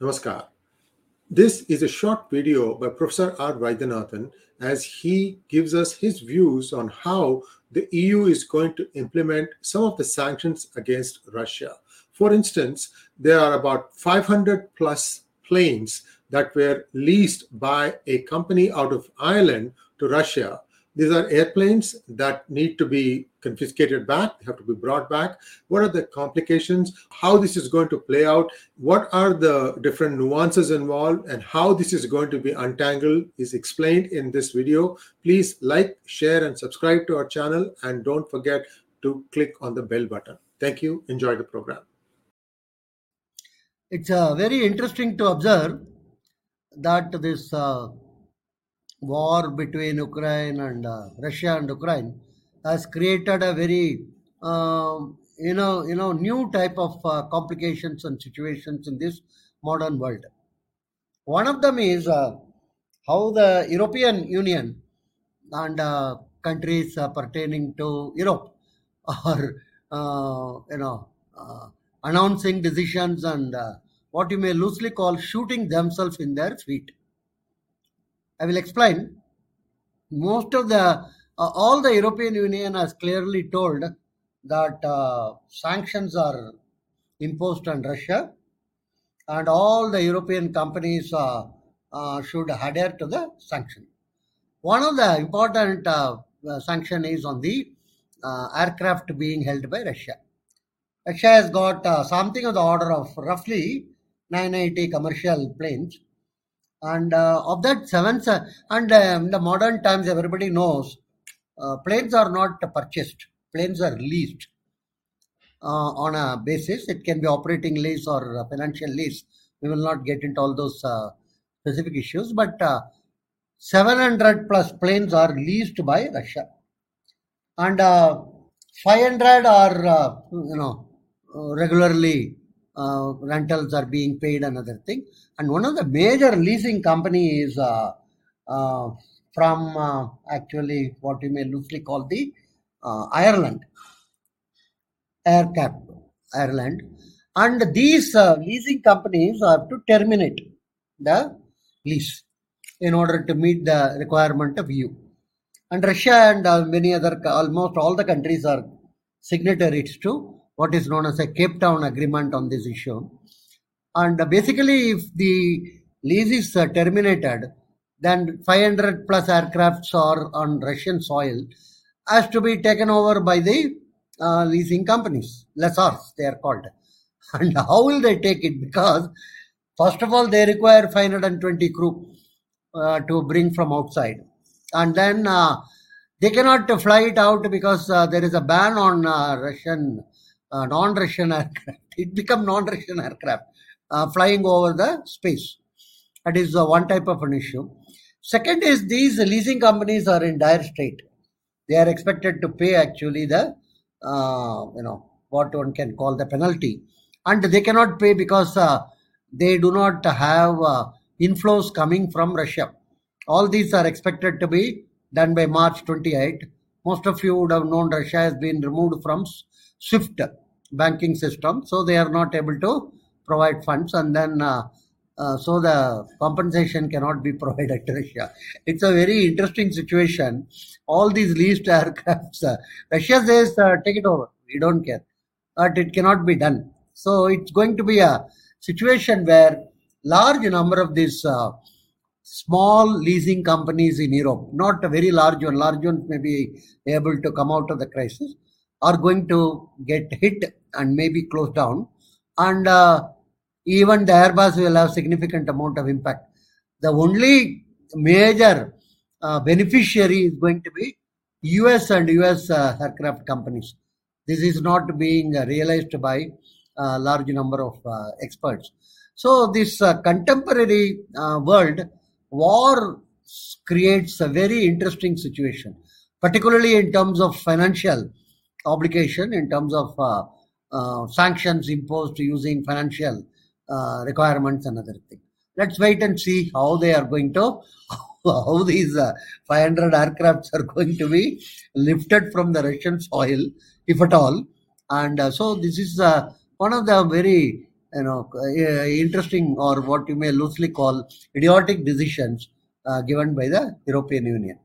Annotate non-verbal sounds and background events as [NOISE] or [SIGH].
Namaskar. This is a short video by Professor R. Vaidyanathan as he gives us his views on how the EU is going to implement some of the sanctions against Russia. For instance, there are about 500 plus planes that were leased by a company out of Ireland to Russia these are airplanes that need to be confiscated back, they have to be brought back. What are the complications? How this is going to play out? What are the different nuances involved? And how this is going to be untangled is explained in this video. Please like, share, and subscribe to our channel. And don't forget to click on the bell button. Thank you. Enjoy the program. It's uh, very interesting to observe that this uh, war between Ukraine and uh, Russia and Ukraine has created a very um, you know you know new type of uh, complications and situations in this modern world. One of them is uh, how the European Union and uh, countries uh, pertaining to Europe [LAUGHS] are uh, you know announcing decisions and what you may loosely call shooting themselves in their feet I will explain. Most of the, uh, all the European Union has clearly told that uh, sanctions are imposed on Russia and all the European companies uh, uh should adhere to the sanction. One of the important uh, uh, sanction is on the aircraft being held by Russia. Russia has got something of the order of roughly 980 commercial planes and uh, of that seven and uh, in the modern times everybody knows uh, planes are not purchased. Planes are leased uh, on a basis. It can be operating lease or financial lease. We will not get into all those uh, specific issues but uh, 700 plus planes are leased by russia. And 500 are you know regularly uh, rentals are being paid another thing. And one of the major leasing company is uh, uh, from uh, actually what you may loosely call the uh, ireland. AerCap ireland. And these uh, leasing companies have to terminate the lease in order to meet the requirement of eu and russia and many other almost all the countries are signatories to what is known as a Cape Town agreement on this issue. And basically, if the lease is uh, terminated, then 500 plus aircrafts are on Russian soil has to be taken over by the uh, leasing companies, lessors they are called. [LAUGHS] And how will they take it? Because first of all, they require 520 crew uh, to bring from outside, and then uh, they cannot fly it out because uh, there is a ban on uh, Russian non-Russian aircraft. It become non-Russian aircraft flying over the space. That is uh, one type of an issue. Second is these leasing companies are in dire state. They are expected to pay actually the uh, you know what one can call the penalty, and they cannot pay because uh, they do not have inflows coming from Russia. All these are expected to be done by March 28. Most of you would have known Russia has been removed from SWIFT banking system, so they are not able to provide funds, and then uh, uh, so the compensation cannot be [LAUGHS] provided to Russia. It's a very interesting situation. All these leased [LAUGHS] aircrafts, uh, Russia says, take it over. We don't care, but it cannot be done. So it's going to be a situation where large number of these uh, small leasing companies in Europe, not a very large one, large ones may be able to come out of the crisis, are going to get hit and maybe closed down. And uh, even the airbus will have significant amount of impact. The only major uh, beneficiary is going to be us and us uh, aircraft companies. This is not being realized by a large number of uh, experts. So this uh, contemporary uh, world war creates a very interesting situation particularly in terms of financial obligation in terms of uh, uh, sanctions imposed using financial uh, requirements and other things. Let's wait and see how they are going to, [LAUGHS] how these 500 aircrafts are going to be lifted from the Russian soil, if at all. And so this is one of the very you know, interesting or what you may loosely call idiotic decisions uh, given by the European Union.